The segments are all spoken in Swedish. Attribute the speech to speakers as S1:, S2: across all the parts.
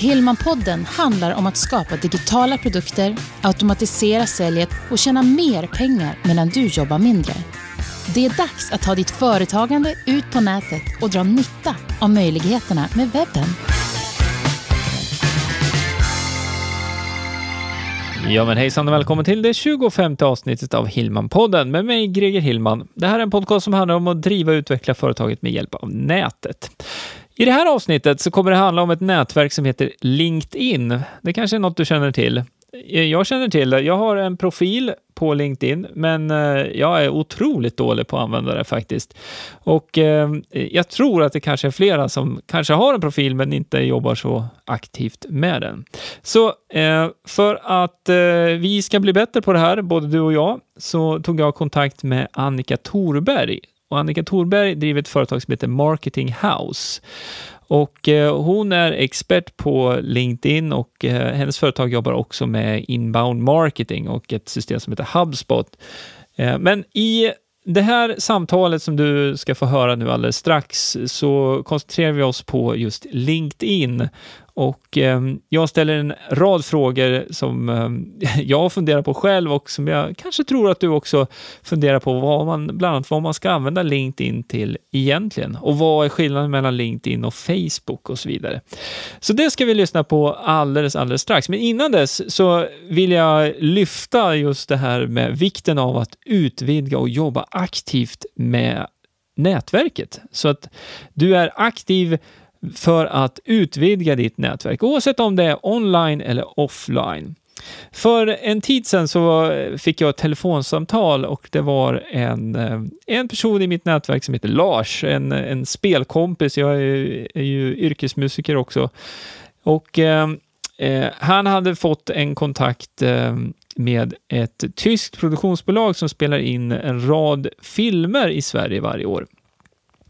S1: Hillmanpodden handlar om att skapa digitala produkter, automatisera säljet och tjäna mer pengar medan du jobbar mindre. Det är dags att ta ditt företagande ut på nätet och dra nytta av möjligheterna med webben.
S2: Ja men hejsan och välkommen till det 25 avsnittet av Hillman-podden med mig Greger Hillman. Det här är en podcast som handlar om att driva och utveckla företaget med hjälp av nätet. I det här avsnittet så kommer det handla om ett nätverk som heter LinkedIn. Det kanske är något du känner till. Eh, jag känner till det. Jag har en profil på LinkedIn, men eh, jag är otroligt dålig på att använda det faktiskt. Och eh, jag tror att det kanske är flera som kanske har en profil men inte jobbar så aktivt med den. Så för att vi ska bli bättre på det här, både du och jag, så tog jag kontakt med Annika Thorberg och Annika Thorberg driver ett företag som heter Marketing House. Och eh, hon är expert på LinkedIn och eh, hennes företag jobbar också med inbound marketing och ett system som heter HubSpot. Eh, men i det här samtalet som du ska få höra nu alldeles strax så koncentrerar vi oss på just LinkedIn och eh, jag ställer en rad frågor som eh, jag funderar på själv och som jag kanske tror att du också funderar på, vad man, bland annat vad man ska använda LinkedIn till egentligen och vad är skillnaden mellan LinkedIn och Facebook och så vidare. Så det ska vi lyssna på alldeles, alldeles strax. Men innan dess så vill jag lyfta just det här med vikten av att utvidga och jobba aktivt med nätverket så att du är aktiv för att utvidga ditt nätverk, oavsett om det är online eller offline. För en tid sedan så fick jag ett telefonsamtal och det var en, eh, en person i mitt nätverk som heter Lars, en, en spelkompis. Jag är, är ju yrkesmusiker också. Och eh, eh, han hade fått en kontakt eh, med ett tyskt produktionsbolag som spelar in en rad filmer i Sverige varje år.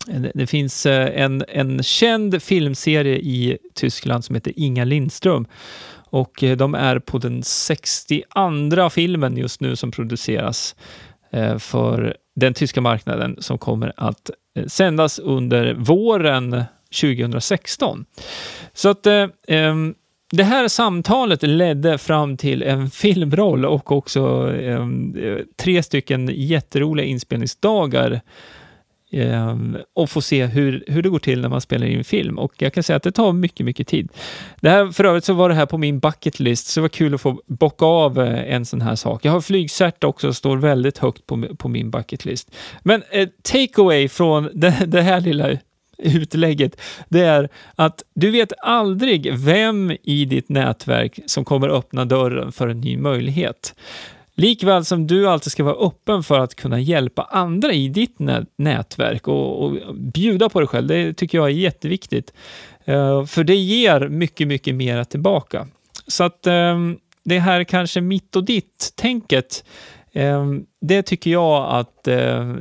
S2: Eh, det finns eh, en, en känd filmserie i Tyskland som heter Inga Lindström och eh, de är på den 62 filmen just nu som produceras för den tyska marknaden som kommer att sändas under våren 2016. Så att ehm, det här samtalet ledde fram till en filmroll och också ehm, tre stycken jätteroliga inspelningsdagar Ehm, och få se hur, hur det går till när man spelar in film. Och jag kan säga att det tar mycket, mycket tid. Det här, för övrigt så var det här på min bucket list, så det var kul att få bocka av eh, en sån här sak. Jag har flygcert också, står väldigt högt på, på min bucket list. Men eh, takeaway från det, det här lilla utlägget, det är att du vet aldrig vem i ditt nätverk som kommer öppna dörren för en ny möjlighet. Likväl som du alltid ska vara öppen för att kunna hjälpa andra i ditt nätverk och, och bjuda på dig själv. Det tycker jag är jätteviktigt. Uh, för det ger mycket, mycket mera tillbaka. Så att um, det här kanske mitt och ditt-tänket, um, det tycker jag att uh,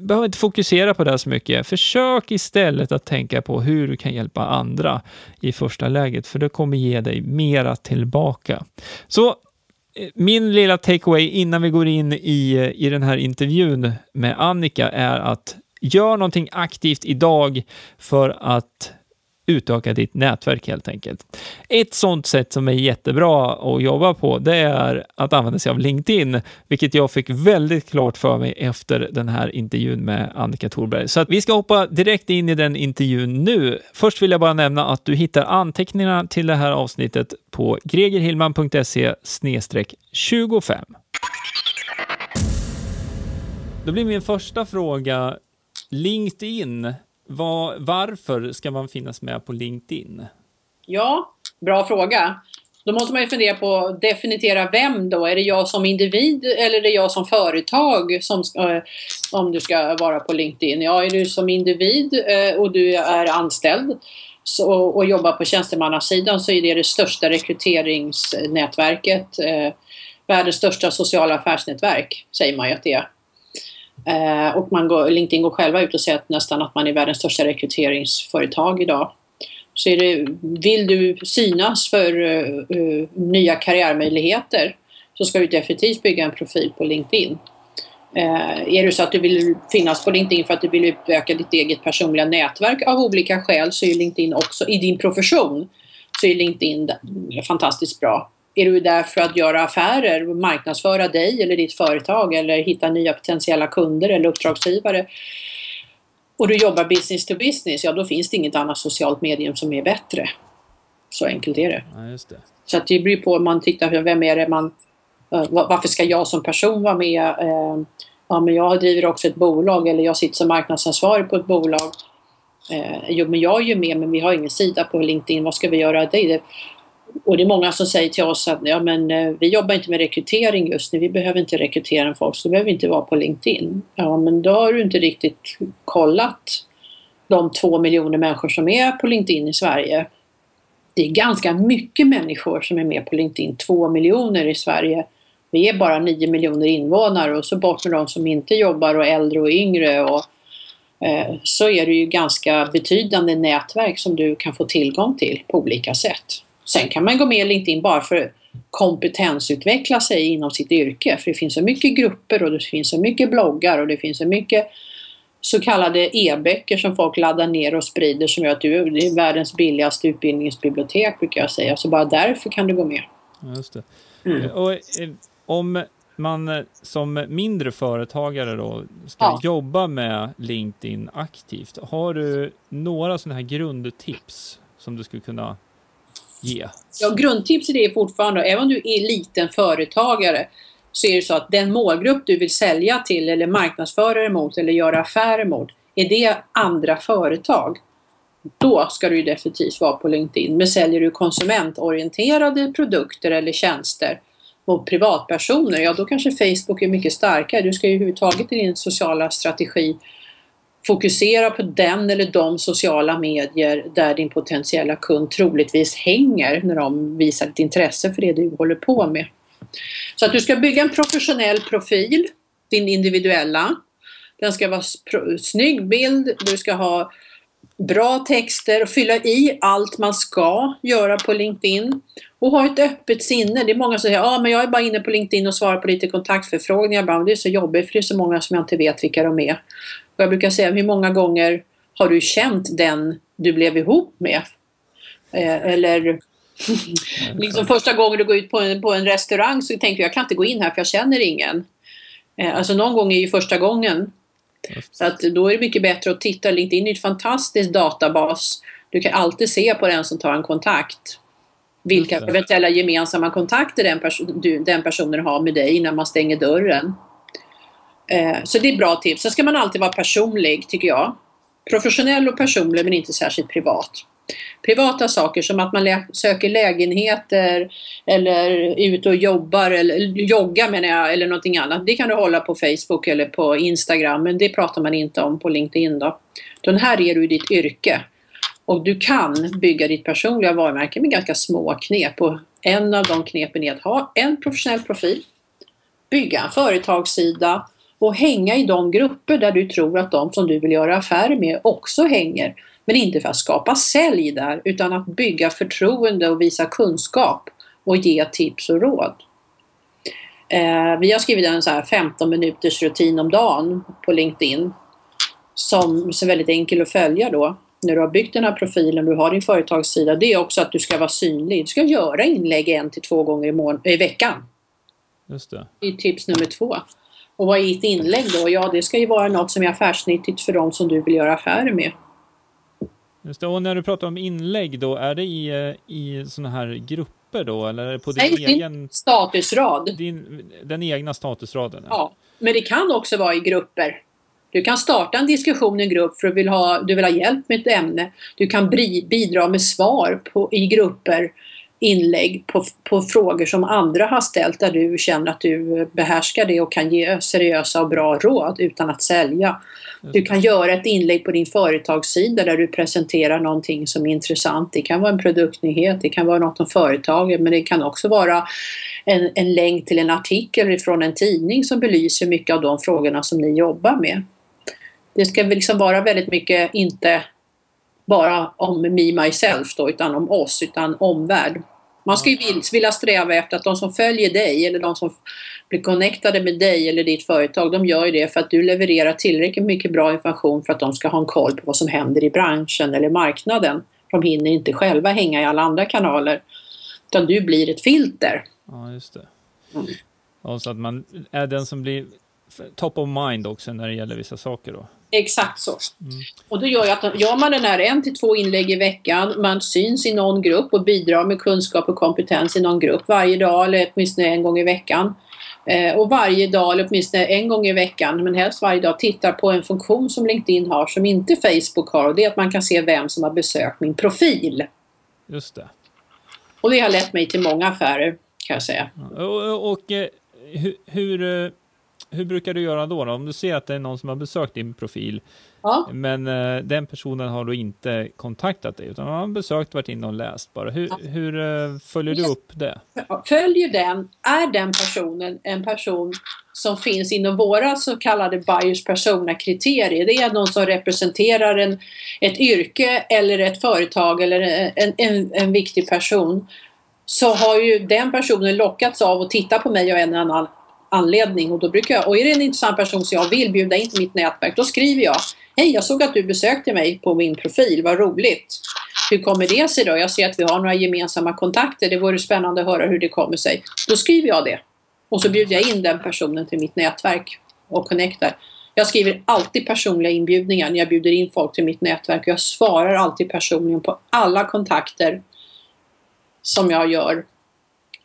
S2: behöver inte fokusera på det så mycket. Försök istället att tänka på hur du kan hjälpa andra i första läget, för det kommer ge dig mera tillbaka. Så Eh, min lilla takeaway innan vi går in i, i den här intervjun med Annika är att gör någonting aktivt idag för att utöka ditt nätverk helt enkelt. Ett sånt sätt som är jättebra att jobba på, det är att använda sig av LinkedIn, vilket jag fick väldigt klart för mig efter den här intervjun med Annika Thorberg. Så att vi ska hoppa direkt in i den intervjun nu. Först vill jag bara nämna att du hittar anteckningarna till det här avsnittet på gregerhillman.se 25. Då blir min första fråga LinkedIn var, varför ska man finnas med på LinkedIn?
S3: Ja, bra fråga. Då måste man ju fundera på att definiera vem då? Är det jag som individ eller är det jag som företag som ska, eh, om du ska vara på LinkedIn? Ja, är du som individ eh, och du är anställd och jobbar på tjänstemannasidan så är det det största rekryteringsnätverket, eh, världens största sociala affärsnätverk säger man ju att det är. Eh, och man går, LinkedIn går själva ut och säger att nästan att man är världens största rekryteringsföretag idag. Så är det, vill du synas för uh, uh, nya karriärmöjligheter så ska du definitivt bygga en profil på LinkedIn. Eh, är det så att du vill finnas på LinkedIn för att du vill utöka ditt eget personliga nätverk av olika skäl så är LinkedIn också i din profession så är LinkedIn fantastiskt bra. Är du där för att göra affärer, marknadsföra dig eller ditt företag eller hitta nya potentiella kunder eller uppdragsgivare och du jobbar business to business, ja då finns det inget annat socialt medium som är bättre. Så enkelt är det.
S2: Ja, det.
S3: Så att det beror på om man tittar, vem är det man... Uh, varför ska jag som person vara med? Uh, ja, men jag driver också ett bolag eller jag sitter som marknadsansvarig på ett bolag. Uh, jo, men jag är ju med men vi har ingen sida på LinkedIn, vad ska vi göra? Det, och det är många som säger till oss att ja, men, eh, vi jobbar inte med rekrytering just nu, vi behöver inte rekrytera folk så behöver vi inte vara på LinkedIn. Ja, men då har du inte riktigt kollat de två miljoner människor som är på LinkedIn i Sverige det är ganska mycket människor som är med på LinkedIn, två miljoner i Sverige. Vi är bara nio miljoner invånare och så bort med de som inte jobbar och äldre och yngre och eh, så är det ju ganska betydande nätverk som du kan få tillgång till på olika sätt. Sen kan man gå med i LinkedIn bara för att kompetensutveckla sig inom sitt yrke för det finns så mycket grupper och det finns så mycket bloggar och det finns så mycket så kallade e-böcker som folk laddar ner och sprider som gör att du det är världens billigaste utbildningsbibliotek brukar jag säga. Så bara därför kan du gå med.
S2: Just det. Mm. Och, eh, om man eh, som mindre företagare då ska ja. jobba med LinkedIn aktivt, har du några sådana här grundtips som du skulle kunna ge?
S3: Ja, grundtips är fortfarande, även om du är liten företagare, så är det så att den målgrupp du vill sälja till eller marknadsföra dig mot eller göra affärer mot, är det andra företag, då ska du definitivt vara på LinkedIn. Men säljer du konsumentorienterade produkter eller tjänster mot privatpersoner, ja då kanske Facebook är mycket starkare. Du ska ju överhuvudtaget i din sociala strategi fokusera på den eller de sociala medier där din potentiella kund troligtvis hänger när de visar ett intresse för det du håller på med. Så att du ska bygga en professionell profil, din individuella. Den ska vara snygg bild, du ska ha bra texter och fylla i allt man ska göra på LinkedIn. Och ha ett öppet sinne. Det är många som säger att ah, jag är bara inne på LinkedIn och svarar på lite kontaktförfrågningar. Bara, det är så jobbigt för det är så många som jag inte vet vilka de är. Jag brukar säga hur många gånger har du känt den du blev ihop med? Eh, eller liksom första gången du går ut på en, på en restaurang så tänker du jag kan inte gå in här för jag känner ingen. Eh, alltså någon gång är ju första gången. Så att då är det mycket bättre att titta. LinkedIn är en fantastisk databas. Du kan alltid se på den som tar en kontakt vilka eventuella gemensamma kontakter den, pers du, den personen har med dig innan man stänger dörren. Eh, så det är bra tips. Sen ska man alltid vara personlig tycker jag. Professionell och personlig men inte särskilt privat privata saker som att man söker lägenheter eller är ute och jobbar eller joggar menar jag eller någonting annat. Det kan du hålla på Facebook eller på Instagram men det pratar man inte om på LinkedIn då. Den här är du i ditt yrke och du kan bygga ditt personliga varumärke med ganska små knep och en av de knepen är att ha en professionell profil, bygga en företagssida och hänga i de grupper där du tror att de som du vill göra affärer med också hänger. Men inte för att skapa sälj där utan att bygga förtroende och visa kunskap och ge tips och råd. Eh, vi har skrivit en så här 15 minuters rutin om dagen på LinkedIn som är väldigt enkel att följa då. När du har byggt den här profilen, du har din företagssida, det är också att du ska vara synlig. Du ska göra inlägg en till två gånger i, mån- i veckan.
S2: Just det.
S3: Det är tips nummer två. Och vad är ett inlägg då? Ja, det ska ju vara något som är affärsnyttigt för de som du vill göra affärer med.
S2: Just det. Och när du pratar om inlägg då, är det i, eh, i sådana här grupper då? Eller är det på din Nej, egen...
S3: statusrad.
S2: Din, den egna statusraden?
S3: Ja. men det kan också vara i grupper. Du kan starta en diskussion i en grupp för att du vill ha, du vill ha hjälp med ett ämne. Du kan bidra med svar på, i grupper, inlägg på, på frågor som andra har ställt där du känner att du behärskar det och kan ge seriösa och bra råd utan att sälja. Du kan göra ett inlägg på din företagssida där du presenterar någonting som är intressant. Det kan vara en produktnyhet, det kan vara något om företaget men det kan också vara en, en länk till en artikel från en tidning som belyser mycket av de frågorna som ni jobbar med. Det ska liksom vara väldigt mycket, inte bara om me myself då, utan om oss, utan omvärld. Man ska ju vilja sträva efter att de som följer dig eller de som blir connectade med dig eller ditt företag, de gör ju det för att du levererar tillräckligt mycket bra information för att de ska ha en koll på vad som händer i branschen eller marknaden. de hinner inte själva hänga i alla andra kanaler. Utan du blir ett filter.
S2: Ja, just det.
S3: Mm.
S2: Ja, så att man är den som blir top of mind också när det gäller vissa saker då.
S3: Exakt så. Mm. Och då gör, jag att, gör man den här en till två inlägg i veckan, man syns i någon grupp och bidrar med kunskap och kompetens i någon grupp varje dag eller åtminstone en gång i veckan. Eh, och varje dag, eller åtminstone en gång i veckan, men helst varje dag, tittar på en funktion som LinkedIn har som inte Facebook har och det är att man kan se vem som har besökt min profil.
S2: Just det.
S3: Och det har lett mig till många affärer, kan jag säga.
S2: Och, och, och eh, hur, hur, eh, hur, brukar du göra då, då? Om du ser att det är någon som har besökt din profil,
S3: ja.
S2: men uh, den personen har då inte kontaktat dig, utan har besökt, varit inne och läst bara. Hur, ja. hur uh, följer du upp det?
S3: Följer den, är den personen en person som finns inom våra så kallade buyers persona-kriterier. Det är någon som representerar en, ett yrke eller ett företag eller en, en, en viktig person så har ju den personen lockats av att titta på mig av en eller annan anledning och då brukar jag, och är det en intressant person som jag vill bjuda in till mitt nätverk, då skriver jag Hej, jag såg att du besökte mig på min profil, vad roligt. Hur kommer det sig då? Jag ser att vi har några gemensamma kontakter, det vore spännande att höra hur det kommer sig. Då skriver jag det. Och så bjuder jag in den personen till mitt nätverk och connectar. Jag skriver alltid personliga inbjudningar när jag bjuder in folk till mitt nätverk. Jag svarar alltid personligen på alla kontakter som jag gör,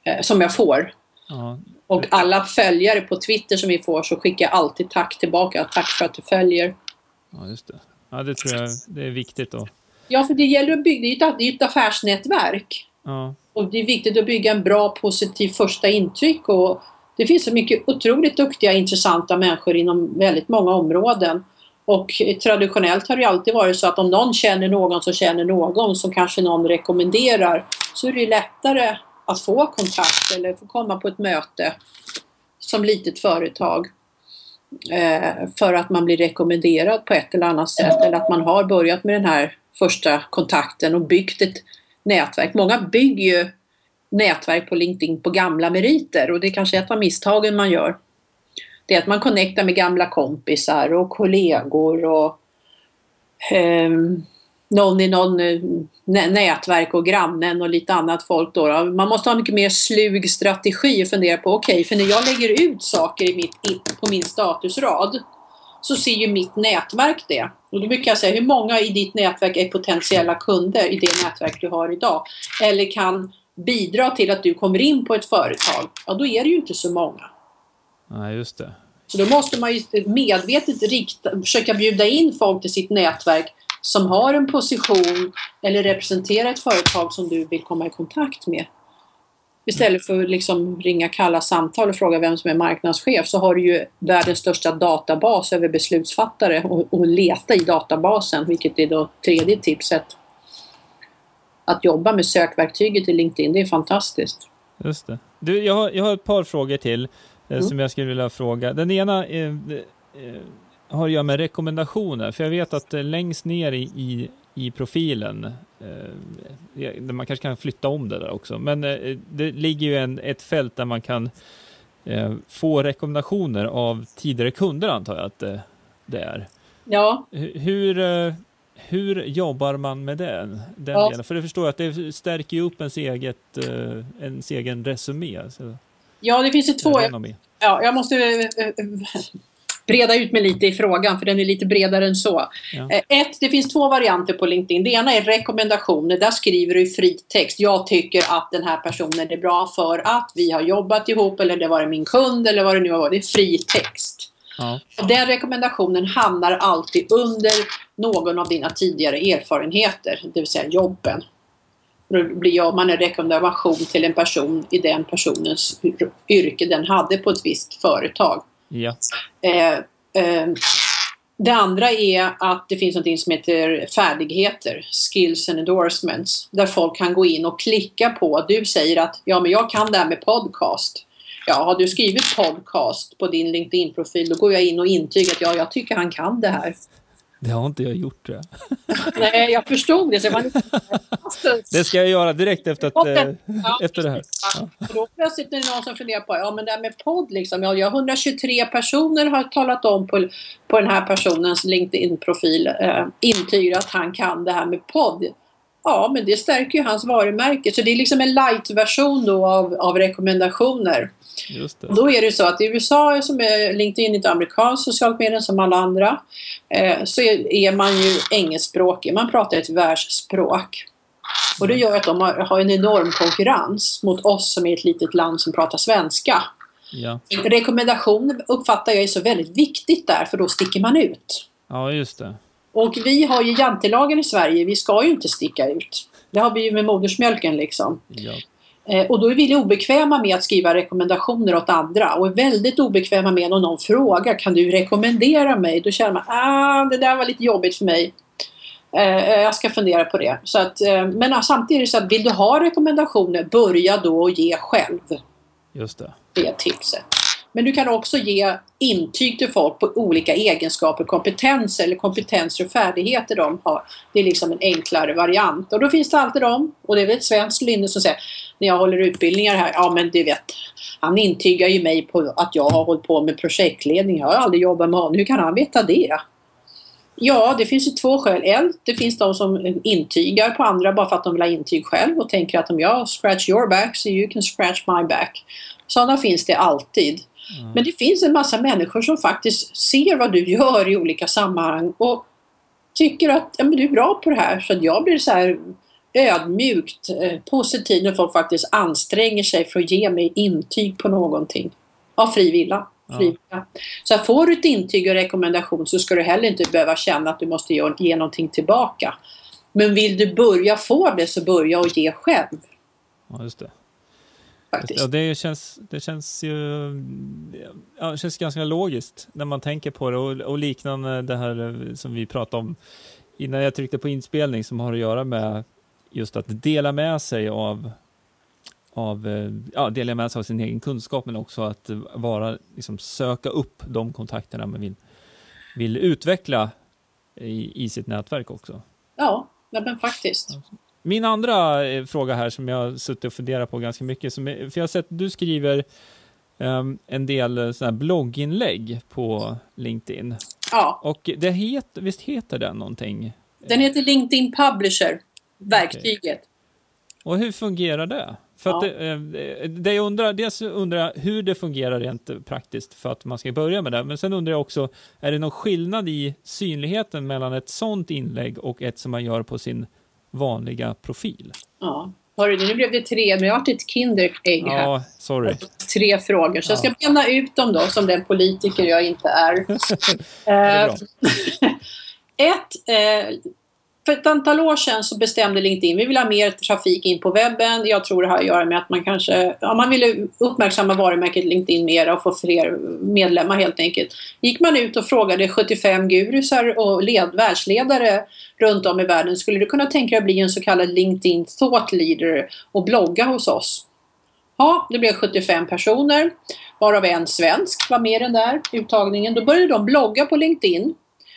S3: eh, som jag får. Ja. Och alla följare på Twitter som vi får så skickar jag alltid tack tillbaka. Tack för att du följer.
S2: Ja, just det. Ja, det tror jag det är viktigt då.
S3: Ja, för det gäller att bygga, det är ett affärsnätverk.
S2: Ja.
S3: Och det är viktigt att bygga en bra positiv första intryck och det finns så mycket otroligt duktiga, intressanta människor inom väldigt många områden. Och traditionellt har det alltid varit så att om någon känner någon som känner någon som kanske någon rekommenderar så är det lättare att få kontakt eller få komma på ett möte som litet företag eh, för att man blir rekommenderad på ett eller annat sätt eller att man har börjat med den här första kontakten och byggt ett nätverk. Många bygger ju nätverk på LinkedIn på gamla meriter och det är kanske ett av misstagen man gör. Det är att man connectar med gamla kompisar och kollegor och eh, någon i någon nätverk och grannen och lite annat folk då. Man måste ha mycket mer slug strategi och fundera på okej, okay, för när jag lägger ut saker i mitt, på min statusrad så ser ju mitt nätverk det. Och då brukar jag säga, hur många i ditt nätverk är potentiella kunder i det nätverk du har idag? Eller kan bidra till att du kommer in på ett företag? Ja, då är det ju inte så många.
S2: Nej, just det.
S3: Så då måste man ju medvetet rikta, försöka bjuda in folk till sitt nätverk som har en position eller representerar ett företag som du vill komma i kontakt med. Istället för att liksom ringa kalla samtal och fråga vem som är marknadschef så har du ju världens största databas över beslutsfattare och, och leta i databasen, vilket är då tredje tipset. Att jobba med sökverktyget i LinkedIn, det är fantastiskt.
S2: Just det. Du, jag, har, jag har ett par frågor till eh, mm. som jag skulle vilja fråga. Den ena är, eh, har att göra med rekommendationer, för jag vet att eh, längst ner i, i, i profilen, eh, man kanske kan flytta om det där också, men eh, det ligger ju en, ett fält där man kan eh, få rekommendationer av tidigare kunder antar jag att det, det är.
S3: Ja.
S2: Hur, eh, hur jobbar man med den, den ja. delen? För det förstår jag att det stärker ju upp ens, eget, eh, ens egen resumé. Så.
S3: Ja, det finns ju två. Ja, jag måste breda ut mig lite i frågan för den är lite bredare än så. Ja. Eh, ett, det finns två varianter på LinkedIn. Det ena är rekommendationer. Där skriver du i fri text. Jag tycker att den här personen är bra för att vi har jobbat ihop eller det var min kund eller vad det nu har varit. Det är fri text. Ja. Den rekommendationen hamnar alltid under någon av dina tidigare erfarenheter, det vill säga jobben. Då blir man en rekommendation till en person i den personens yrke den hade på ett visst företag.
S2: Ja.
S3: Eh, eh, det andra är att det finns något som heter färdigheter, skills and endorsements, där folk kan gå in och klicka på, du säger att ja men jag kan det här med podcast. Ja, har du skrivit podcast på din LinkedIn-profil då går jag in och intygar att ja, jag tycker han kan det här.
S2: Det har inte jag gjort tror
S3: jag. Nej, jag förstod det. Så man...
S2: det ska jag göra direkt efter, att, ja, efter det här.
S3: Ja. Och då plötsligt är det någon som funderar på, ja men det här med podd liksom, ja, jag 123 personer har talat om på, på den här personens LinkedIn-profil, äh, intygar att han kan det här med podd. Ja, men det stärker ju hans varumärke. Så det är liksom en light-version då av, av rekommendationer.
S2: Just det.
S3: Och då är det så att i USA, som är LinkedIn ett amerikanskt socialt medium som alla andra, eh, så är, är man ju engelskspråkig. Man pratar ett världsspråk. Och det gör att de har, har en enorm konkurrens mot oss som är ett litet land som pratar svenska.
S2: Ja.
S3: Rekommendation uppfattar jag är så väldigt viktigt där, för då sticker man ut.
S2: ja, just det.
S3: Och vi har ju jantelagen i Sverige, vi ska ju inte sticka ut. Det har vi ju med modersmjölken liksom.
S2: Ja.
S3: Eh, och då är vi obekväma med att skriva rekommendationer åt andra och är väldigt obekväma med om någon frågar kan du rekommendera mig? Då känner man ah, det där var lite jobbigt för mig. Eh, jag ska fundera på det. Så att, eh, men samtidigt så att vill du ha rekommendationer, börja då och ge själv.
S2: Just det.
S3: Det tipset. Men du kan också ge intyg till folk på olika egenskaper, kompetenser eller kompetenser och färdigheter de har. Det är liksom en enklare variant. Och då finns det alltid de, och det är väl ett svenskt lynne som säger när jag håller utbildningar här, ja men du vet, han intygar ju mig på att jag har hållit på med projektledning. Jag har aldrig jobbat med honom. Hur kan han veta det? Ja, det finns ju två skäl. En, det finns de som intygar på andra bara för att de vill ha intyg själv och tänker att om jag scratch your back so you can scratch my back. Sådana finns det alltid.
S2: Mm.
S3: Men det finns en massa människor som faktiskt ser vad du gör i olika sammanhang och tycker att ja, men du är bra på det här. Så jag blir så här ödmjukt eh, positiv när folk faktiskt anstränger sig för att ge mig intyg på någonting. Av fri vilja. Fri vilja. Så att får du ett intyg och rekommendation så ska du heller inte behöva känna att du måste ge, ge någonting tillbaka. Men vill du börja få det så börja och ge själv.
S2: Ja, just det.
S3: Faktiskt.
S2: Ja, det, känns, det känns ju ja, det känns ganska logiskt när man tänker på det och, och liknande det här eh, som vi pratade om innan jag tryckte på inspelning som har att göra med just att dela med sig av, av eh, ja, dela med sig av sin egen kunskap men också att vara, liksom, söka upp de kontakterna man vill, vill utveckla i, i sitt nätverk också.
S3: Ja, ja men faktiskt.
S2: Min andra eh, fråga här som jag suttit och funderat på ganska mycket, som är, för jag har sett du skriver um, en del eh, såna blogginlägg på LinkedIn.
S3: Ja,
S2: Och det heter, visst heter den någonting?
S3: den heter LinkedIn Publisher, verktyget.
S2: Och hur fungerar det? För
S3: Ja.
S2: det, eh, det jag undrar, dels undrar jag hur det fungerar rent praktiskt för att man ska börja med det, men sen undrar jag också, är det någon skillnad i synligheten mellan ett sånt inlägg och ett som man gör på sin vanliga profil?
S3: Ja. Hörru, nu blev det tre, men jag har ett Kinderägg här.
S2: Ja, sorry.
S3: Tre frågor, så jag ska
S2: Ja.
S3: bena ut dem då, som den politiker jag inte är.
S2: Är
S3: Eh, ett, eh, för ett antal år sedan så bestämde LinkedIn, vi vill ha mer trafik in på webben. Jag tror det har att göra med att man kanske, ja, man ville uppmärksamma varumärket LinkedIn mer och få fler medlemmar helt enkelt. Gick man ut och frågade 75 gurusar och led, världsledare runt om i världen, skulle du kunna tänka dig att bli en så kallad LinkedIn thought leader och blogga hos oss? Ja, det blev 75 personer, varav en svensk var med i den där uttagningen. Då började de blogga på LinkedIn.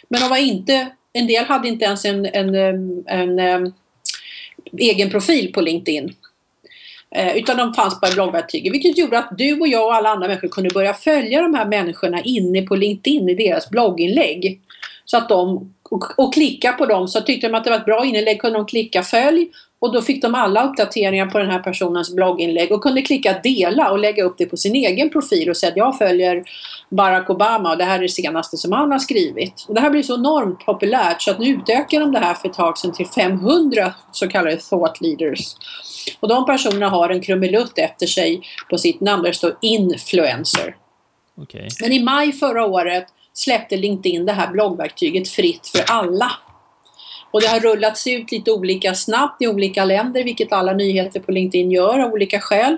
S3: Men de var inte, en del hade inte ens en, en, en, en, egen profil på LinkedIn. Eh, utan de fanns bara i bloggverktyget. Vilket gjorde att du och jag och alla andra människor kunde börja följa de här människorna inne på LinkedIn i deras blogginlägg. Så att de, och, och klicka på dem. Så tyckte de att det var ett bra inlägg kunde de klicka följ. Och då fick de alla uppdateringar på den här personens blogginlägg och kunde klicka dela och lägga upp det på sin egen profil och säga att jag följer Barack Obama och det här är det senaste som han har skrivit. Och det här blir så enormt populärt så att nu utökar de det här för ett tag sedan till 500 så kallade thought leaders. Och de personerna har en krumelutt efter sig på sitt namn där det står influencer.
S2: Okej.
S3: Men i maj förra året släppte LinkedIn det här bloggverktyget fritt för alla. Och det har rullats ut lite olika snabbt i olika länder, vilket alla nyheter på LinkedIn gör av olika skäl.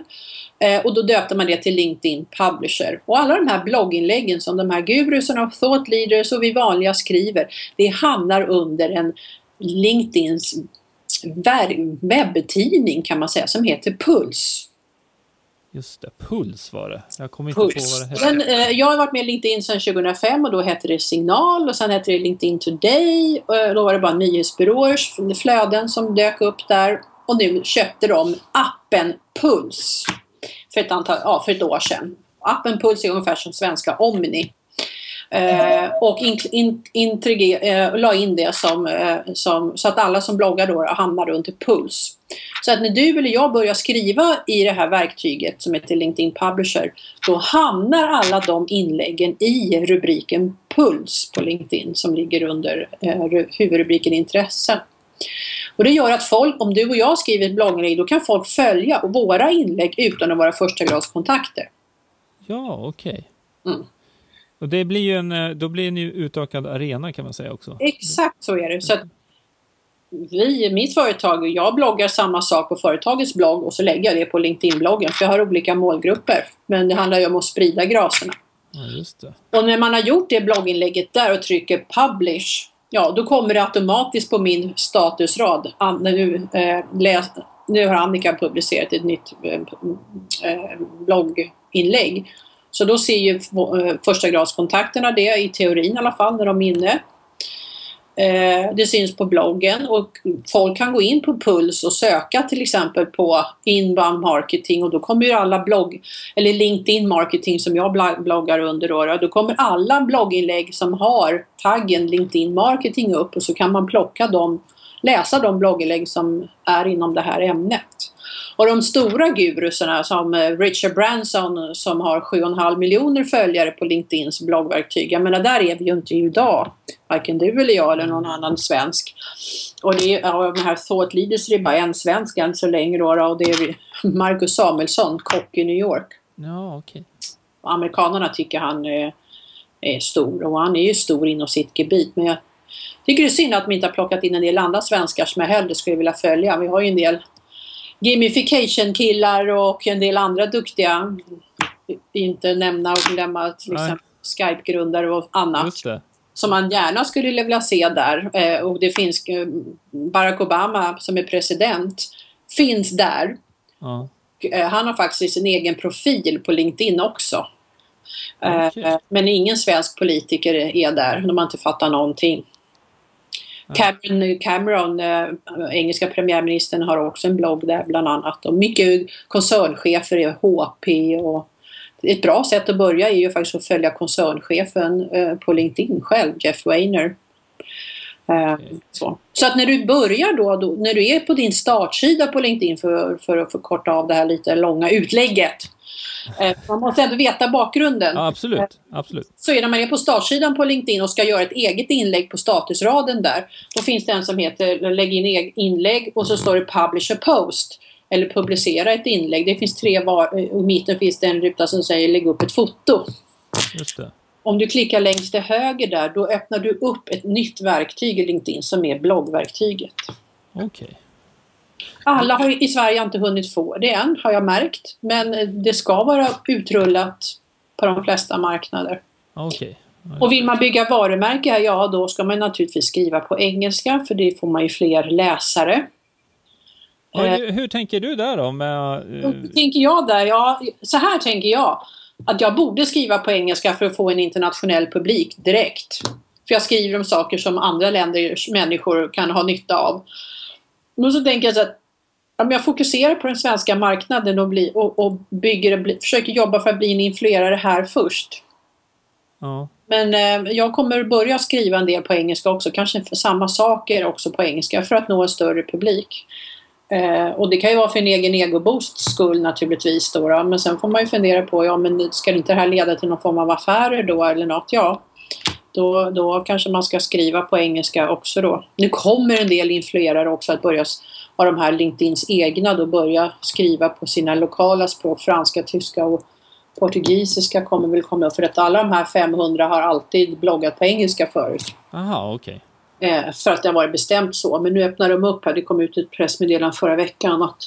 S3: Eh, och då döpte man det till LinkedIn Publisher. Och alla de här blogginläggen som de här gurusarna och thought leaders och vi vanliga skriver, det hamnar under en LinkedIns webbtidning kan man säga, som heter Puls.
S2: Just det, Puls var det. Jag kommer inte på
S3: Puls.
S2: vad det hette.
S3: Men, eh, jag har varit med i LinkedIn sedan 2005 och då hette det Signal och sen hette det LinkedIn Today. Och eh, då var det bara nyhetsbyråers flöden som dök upp där. Och nu köpte de appen Puls för ett, antal, ja, för ett år sedan. Appen Puls är ungefär som svenska Omni. Eh, och in, in, intriger, eh, la in det som, eh, som, så att alla som bloggar då hamnar ett puls. Så att när du eller jag börjar skriva i det här verktyget som heter LinkedIn Publisher, då hamnar alla de inläggen i rubriken Puls på LinkedIn som ligger under eh, huvudrubriken Intresse. Och det gör att folk, om du och jag skriver ett blogginlägg, då kan folk följa våra inlägg utan att vara första grads kontakter.
S2: Ja, okej. Okay. Mm. Och det blir ju en, eh, då blir en utökad arena kan man säga också.
S3: Exakt så är det. Så vi, mitt företag, jag bloggar samma sak på företagets blogg och så lägger jag det på LinkedIn-bloggen för jag har olika målgrupper. Men det handlar ju om att sprida graserna.
S2: Ja,
S3: och när man har gjort det blogginlägget där och trycker publish, ja då kommer det automatiskt på min statusrad. Nu, eh, läs, nu har Annika publicerat ett nytt eh, eh blogginlägg så då ser ju eh, första gradskontakterna det, i teorin i alla fall, när de är inne. Eh, det syns på bloggen och folk kan gå in på Puls och söka till exempel på inbound marketing och då kommer ju alla blogg, eller LinkedIn marketing som jag bloggar under då, då kommer alla blogginlägg som har taggen LinkedIn marketing upp och så kan man plocka dem, läsa de blogginlägg som är inom det här ämnet. Och de stora gurusarna som eh, Richard Branson som har 7,5 miljoner följare på LinkedIns bloggverktyg. Jag menar där är vi ju inte idag. Varken du eller jag eller någon annan svensk. Och det är, den här Thought Leaders det är bara en svensk än så länge då, och det är Marcus Samuelsson, kock i New York.
S2: Ja, okej. Okay.
S3: Amerikanerna tycker han är, är stor och han är ju stor inom sitt gebit. Men jag tycker det är synd att de inte har plockat in en del andra svenskar som jag hellre skulle vilja följa. Vi har ju en del gamification-killar och en del andra duktiga, inte nämna och glömma till exempel Skype-grundare och annat. Som man gärna skulle vilja se där. Eh, och det finns eh, Barack Obama som är president, finns där.
S2: Ja.
S3: Eh, han har faktiskt sin egen profil på LinkedIn också. Okay. Men ingen svensk politiker är där, de har inte fattat någonting. Cameron, Cameron äh, engelska premiärministern, har också en blogg där bland annat. Och mycket koncernchefer i HP och ett bra sätt att börja är ju faktiskt att följa koncernchefen äh, på LinkedIn själv, Jeff Weiner. Äh, så. så. att när du börjar då, då, när du är på din startsida på LinkedIn för, för att förkorta av det här lite långa utlägget Eh, man måste ändå veta bakgrunden.
S2: Ja, absolut. absolut.
S3: Så är när man är på startsidan på LinkedIn och ska göra ett eget inlägg på statusraden där, då finns det en som heter lägg in inlägg och så står det publish a post eller publicera ett inlägg. Det finns tre var och i mitten finns det en ruta som säger lägg upp ett foto.
S2: Just det.
S3: Om du klickar längst till höger där, då öppnar du upp ett nytt verktyg i LinkedIn som är bloggverktyget.
S2: Okej. Okay.
S3: Alla har, i Sverige inte hunnit få det än, har jag märkt. Men det ska vara utrullat på de flesta marknader.
S2: Okay.
S3: Och vill man bygga varumärke, ja då ska man naturligtvis skriva på engelska för det får man ju fler läsare.
S2: Ja, eh. hur tänker du där då? Med.
S3: Hur tänker jag där? Ja, så här tänker jag. Att jag borde skriva på engelska för att få en internationell publik direkt. För jag skriver om saker som andra länders människor kan ha nytta av. Men så tänker jag så att om jag fokuserar på den svenska marknaden och, bli, och, och bygger, försöker jobba för att bli en influerare här först.
S2: Ja.
S3: Men eh, jag kommer börja skriva en del på engelska också, kanske för samma saker också på engelska för att nå en större publik. Eh, och det kan ju vara för en egen egoboosts skull naturligtvis då, då, men sen får man ju fundera på, ja men ska inte det här leda till någon form av affärer då eller något? Ja, då, då kanske man ska skriva på engelska också då. Nu kommer en del influerare också att börja ha de här LinkedIns egna då börja skriva på sina lokala språk, franska, tyska och portugisiska kommer väl komma upp för att alla de här 500 har alltid bloggat på engelska förut.
S2: Aha, okej.
S3: Okay. Eh, för att det har varit bestämt så. Men nu öppnar de upp här. Det kom ut ett pressmeddelande förra veckan att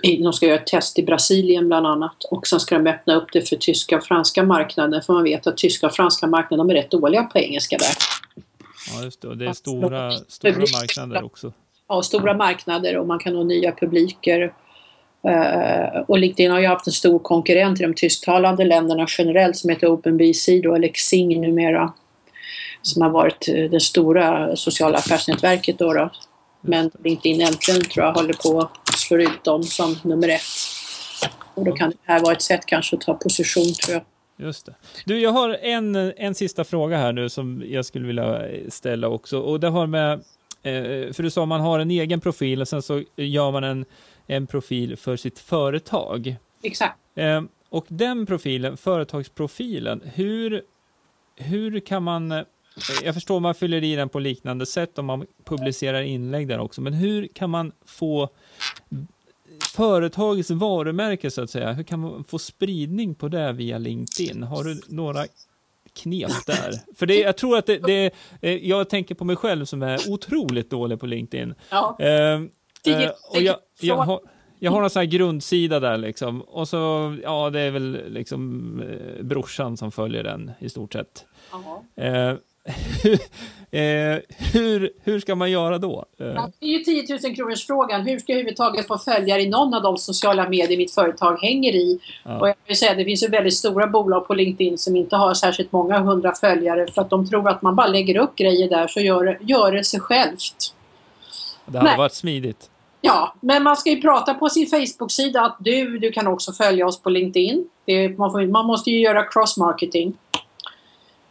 S3: de ska göra ett test i Brasilien bland annat och sen ska de öppna upp det för tyska och franska marknaden för man vet att tyska och franska marknaden de är rätt dåliga på engelska där.
S2: Ja just det, och det är stora, stora marknader också.
S3: Ja, stora marknader och man kan nå nya publiker. Uh, och LinkedIn har ju haft en stor konkurrent i de tysktalande länderna generellt som heter OpenBC då, eller Xing numera. Som har varit det stora sociala affärsnätverket då. då. Men LinkedIn äntligen tror jag håller på dem som nummer ett. Och då kan det här vara ett sätt kanske att ta position tror jag.
S2: Just det. Du, jag har en, en sista fråga här nu som jag skulle vilja ställa också. Och det har med, eh, för du sa man har en egen profil och sen så gör man en, en profil för sitt företag.
S3: Exakt.
S2: Eh, och den profilen, företagsprofilen, hur, hur kan man jag förstår man fyller i den på liknande sätt om man publicerar inlägg där också, men hur kan man få företagets varumärke så att säga, hur kan man få spridning på det via LinkedIn? Har du några knep där? För det, jag tror att det, det eh, jag tänker på mig själv som är otroligt dålig på LinkedIn.
S3: Ja.
S2: Eh, och jag, jag, har, jag har någon sån här grundsida där liksom, och så, ja det är väl liksom eh, brorsan som följer den i stort sett. Eh, eh, hur, hur ska man göra då? Eh.
S3: det är ju 10 000 kronors frågan. Hur ska jag överhuvudtaget få följare i någon av de sociala medier mitt företag hänger i? Ja. Och jag vill säga, det finns ju väldigt stora bolag på LinkedIn som inte har särskilt många hundra följare för att de tror att man bara lägger upp grejer där så gör, gör det sig självt.
S2: Det hade Nej. varit smidigt.
S3: Ja, men man ska ju prata på sin Facebook-sida att du, du kan också följa oss på LinkedIn. Det, man, får, man måste ju göra cross-marketing.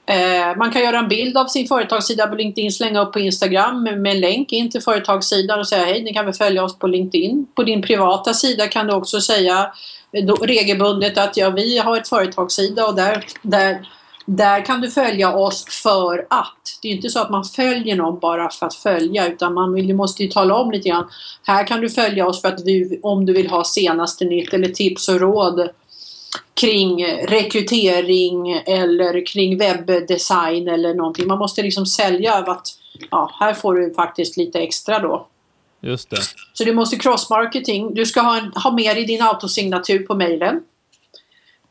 S3: Eh, man kan göra en bild av sin företagssida på LinkedIn, slänga upp på Instagram med en länk in till företagssidan och säga hej, ni kan väl följa oss på LinkedIn. På din privata sida kan du också säga eh, då, regelbundet att ja, vi har ett företagssida och där, där, där kan du följa oss för att. Det är inte så att man följer någon bara för att följa utan man vill, måste ju tala om lite grann. Här kan du följa oss för att du, om du vill ha senaste nytt eller tips och råd kring rekrytering eller kring webbdesign eller någonting. Man måste liksom sälja att ja, här får du faktiskt lite extra då.
S2: Just det.
S3: Så du måste cross-marketing. Du ska ha, en, ha med dig din autosignatur på mejlen.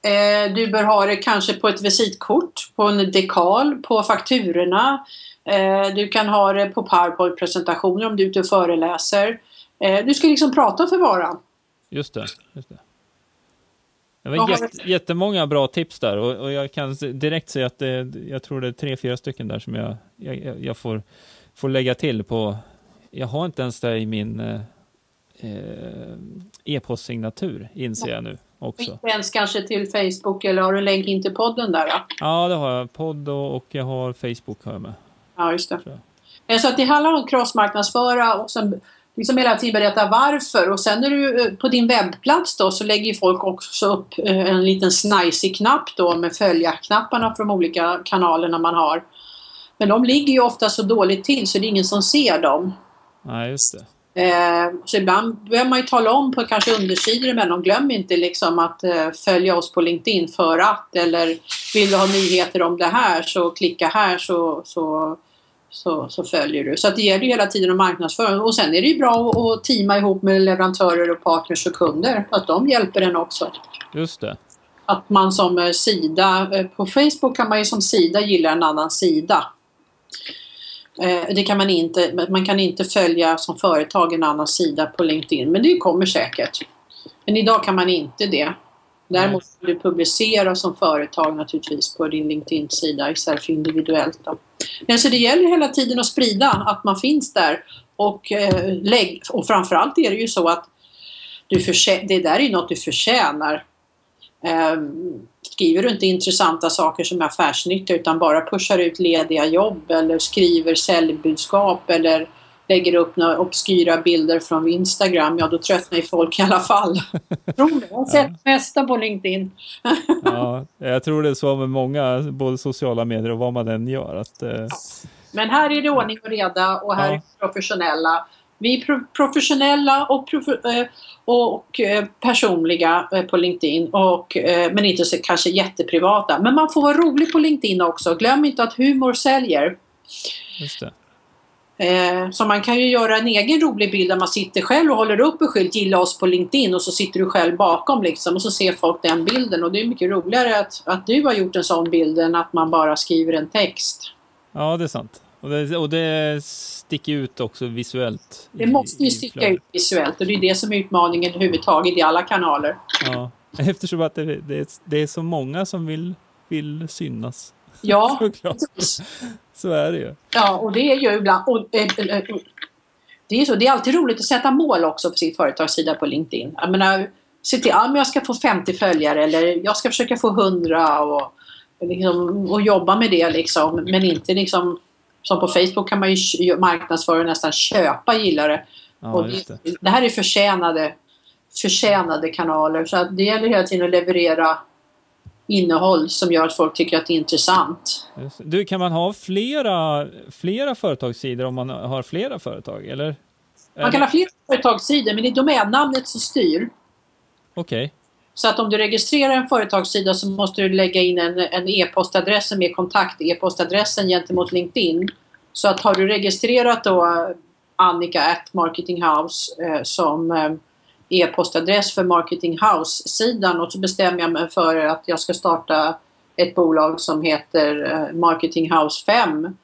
S3: Eh, du bör ha det kanske på ett visitkort, på en dekal, på fakturorna. Eh, du kan ha det på powerpoint-presentationer om du är ute och föreläser. Eh, du ska liksom prata för varan.
S2: Just det. Just det. Det var jätte, jättemånga bra tips där och, och, jag kan direkt säga att det, jag tror det är tre, fyra stycken där som jag, jag, jag får, får lägga till på. Jag har inte ens det i min eh, eh e-postsignatur inser jag nu också.
S3: Inte ens kanske till Facebook eller har du en länk in till podden där? Då?
S2: Ja, det har jag. Podd och, och jag har Facebook har jag med.
S3: Ja, just det. Så att det handlar om crossmarknadsföra och sen liksom hela tiden berätta varför och sen är du eh, på din webbplats då så lägger folk också upp eh, en liten snajsig-knapp då med följa-knapparna från de olika kanalerna man har. Men de ligger ju ofta så dåligt till så det är ingen som ser dem.
S2: Nej, just det.
S3: Eh, så ibland behöver man ju tala om på kanske undersidor emellan. Glöm inte liksom att följa oss på LinkedIn för att eller vill du ha nyheter om det här så klicka här så, så så, så följer du. Så att det gäller hela tiden att marknadsföra och sen är det ju bra att teama ihop med leverantörer och partners och kunder. Att de hjälper en också.
S2: Just det.
S3: Att man som eh, sida, eh, på Facebook kan man ju som sida gilla en annan sida. Eh, det kan man inte, man kan inte följa som företag en annan sida på LinkedIn men det kommer säkert. Men idag kan man inte det. Mm. Däremot kan du publicera som företag naturligtvis på din LinkedIn-sida istället för individuellt. Då. Men så det gäller hela tiden att sprida att man finns där och, eh, lägg, och framförallt är det ju så att du det där är något du förtjänar. Eh, skriver du inte intressanta saker som är affärsnyttiga utan bara pushar ut lediga jobb eller skriver säljbudskap eller lägger upp några obskyra bilder från Instagram, ja då tröttnar ju folk i alla fall. Tror du? Jag har sett ja. mesta på LinkedIn.
S2: ja, jag tror det är så med många, både sociala medier och vad man än gör. Att, eh...
S3: Men här är det ordning och reda och här ja. är professionella. Vi är pro professionella och, profe eh, och, och eh, personliga eh, på LinkedIn, och, men inte så kanske jätteprivata. Men man får vara rolig på LinkedIn också. Glöm inte att humor säljer.
S2: Just det.
S3: Eh, så man kan ju göra en egen rolig bild där man sitter själv och håller upp en skylt Gilla oss på LinkedIn och så sitter du själv bakom liksom och så ser folk den bilden och det är mycket roligare att, att du har gjort en sån bild än att man bara skriver en text.
S2: Ja, det är sant. Och det, och det sticker ut också visuellt.
S3: Det måste ju sticka ut visuellt och det är det som är utmaningen överhuvudtaget i alla kanaler.
S2: Ja, eftersom att det, det, är, det är så många som vill, vill synas.
S3: Ja,
S2: så är det ju.
S3: Ja, och det är ju ibland... Och, äh, äh, det är så, det är alltid roligt att sätta mål också för sin företagssida på LinkedIn. Jag menar, se till att jag ska få 50 följare eller jag ska försöka få 100 och, liksom, och jobba med det liksom. Men inte liksom som på Facebook kan man ju marknadsföra och nästan köpa gillare.
S2: Ja,
S3: och
S2: just det.
S3: det, det här är förtjänade, förtjänade kanaler så att det gäller hela tiden att leverera innehåll som gör att folk tycker att det är intressant.
S2: Du, kan man ha flera, flera företagssidor om man har flera företag, eller?
S3: Man kan ha flera företagssidor men det är domännamnet som styr.
S2: Okej.
S3: Så att om du registrerar en företagssida så måste du lägga in en e-postadress med kontakt, e-postadressen gentemot LinkedIn. Så att har du registrerat då Annika at Marketing House eh, som eh, e-postadress för Marketing House-sidan och så bestämmer jag mig för att jag ska starta ett bolag som heter eh, Marketing House 5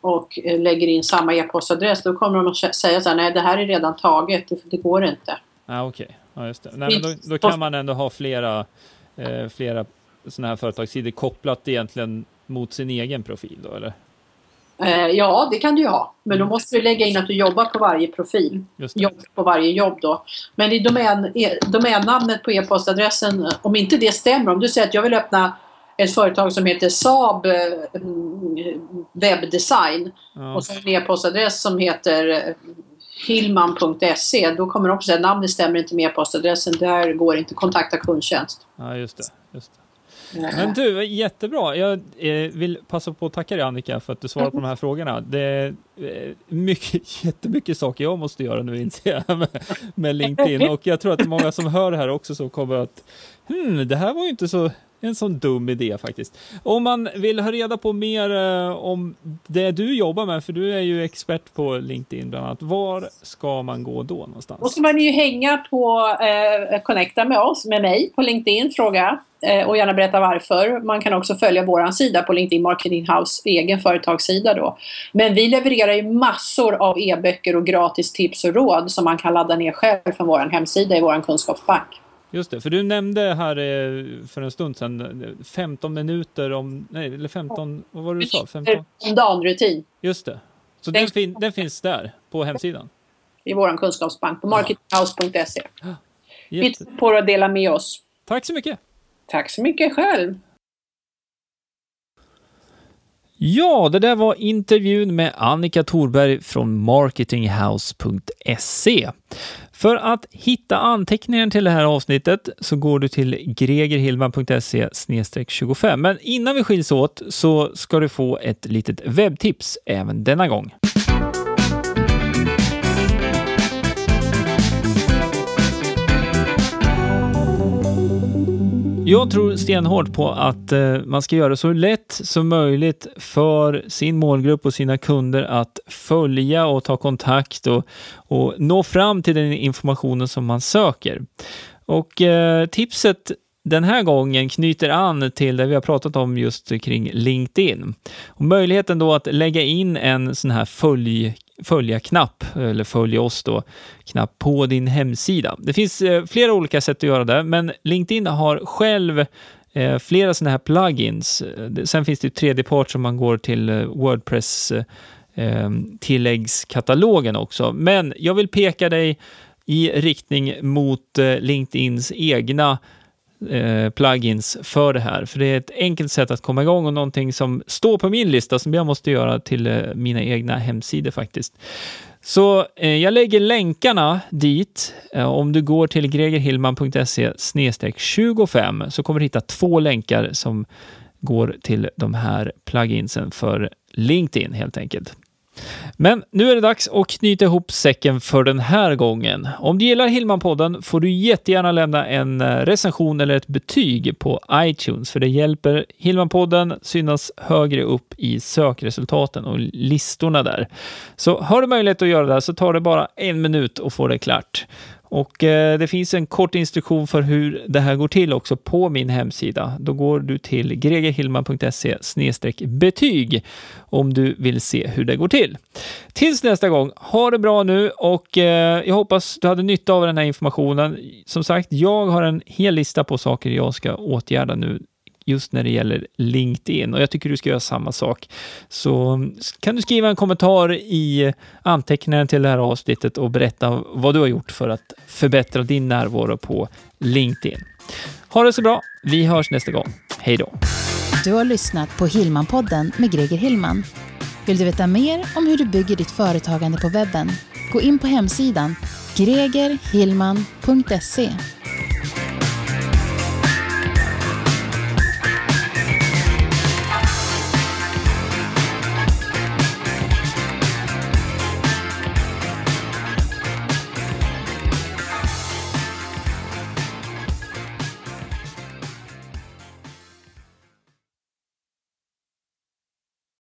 S3: och eh, lägger in samma e-postadress, då kommer de att säga så här, nej det här är redan taget, det, går inte.
S2: Ah, Okej, ja, just det. Nej, men då, då kan man ändå ha flera, eh, flera sådana här företagssidor kopplat egentligen mot sin egen profil då, eller?
S3: Eh, ja, det kan du ju ha. Men då måste du lägga in att du jobbar på varje profil.
S2: Det.
S3: Jobb på varje jobb då. Men i domän, domännamnet på e-postadressen, om inte det stämmer, om du säger att jag vill öppna ett företag som heter Saab eh, mm, webbdesign
S2: Ja.
S3: och så en e-postadress som heter eh, hillman.se då kommer de också säga namnet stämmer inte med e-postadressen, där går inte kontakta kundtjänst.
S2: Ja, just det. Just det. Men du, jättebra. Jag eh, vill passa på att tacka dig Annika för att du svarar på de här frågorna. Det är eh, mycket, jättemycket saker jag måste göra nu inser jag med, med LinkedIn och jag tror att många som hör det här också så kommer att hmm, det här var ju inte så en sån dum idé faktiskt. Om man vill ha reda på mer eh, om det du jobbar med, för du är ju expert på LinkedIn bland annat, var ska man gå då
S3: Då ska man ju hänga på, eh, connecta med oss, med mig på LinkedIn, fråga eh, och gärna berätta varför. Man kan också följa våran sida på LinkedIn Marketing House egen företagssida då. Men vi levererar ju massor av e-böcker och gratis tips och råd som man kan ladda ner själv från våran hemsida i våran kunskapsbank.
S2: Just det, för du nämnde här eh, för en stund sedan eh, 15 minuter om, nej, eller 15, vad var det du sa? 15?
S3: Om
S2: Just det. Så den, fin, den finns där på hemsidan?
S3: i våran kunskapsbank på marketinghouse.se. Vi tror på att dela med oss.
S2: Tack så mycket!
S3: Tack så mycket själv!
S2: Ja, det där var intervjun med Annika Thorberg från marketinghouse.se. För att hitta anteckningen till det här avsnittet så går du till gregerhillman.se 25. Men innan vi skiljs åt så ska du få ett litet webbtips även denna gång. Jag tror stenhårt på att eh, man ska göra det så lätt som möjligt för sin målgrupp och sina kunder att följa och ta kontakt och, och nå fram till den informationen som man söker. Och eh, tipset den här gången knyter an till det vi har pratat om just kring LinkedIn. Och möjligheten då att lägga in en sån här följ följa-knapp, eller följ oss då, knapp på din hemsida. Det finns eh, flera olika sätt att göra det, men LinkedIn har själv eh, flera sådana här plugins. Sen finns det ju tredjepart som man går till eh, Wordpress tilläggskatalogen också. Men jag vill peka dig i riktning mot LinkedIns egna eh, plugins för det här. För det är ett enkelt sätt att komma igång och någonting som står på min lista som jag måste göra till eh, mina egna hemsidor faktiskt. Så eh, jag lägger länkarna dit. Eh, om du går till gregerhillman.se 25 så kommer du hitta två länkar som går till de här pluginsen för LinkedIn helt enkelt. Men nu är det dags att knyta ihop säcken för den här gången. Om du gillar Hillman-podden får du jättegärna lämna en eh, recension eller ett betyg på iTunes, för det hjälper Hillman-podden synas högre upp i sökresultaten och listorna där. Så har du möjlighet att göra det så tar det bara en minut att få det klart. Och eh, det finns en kort instruktion för hur det här går till också på min hemsida. Då går du till gregerhillman.se betyg om du vill se hur det går till. Tills nästa gång, ha det bra nu och eh, jag hoppas du hade nytta av den här informationen. Som sagt, jag har en hel lista på saker jag ska åtgärda nu just när det gäller LinkedIn och jag tycker du ska göra samma sak. Så mm, kan du skriva en kommentar i anteckningen till det här avsnittet och berätta vad du har gjort för att förbättra din närvaro på LinkedIn. Ha det så bra. Vi hörs nästa gång. Hej då!
S1: Du har lyssnat på Hillman-podden med Greger Hillman. Vill du veta mer om hur du bygger ditt företagande på webben? Gå in på hemsidan gregerhillman.se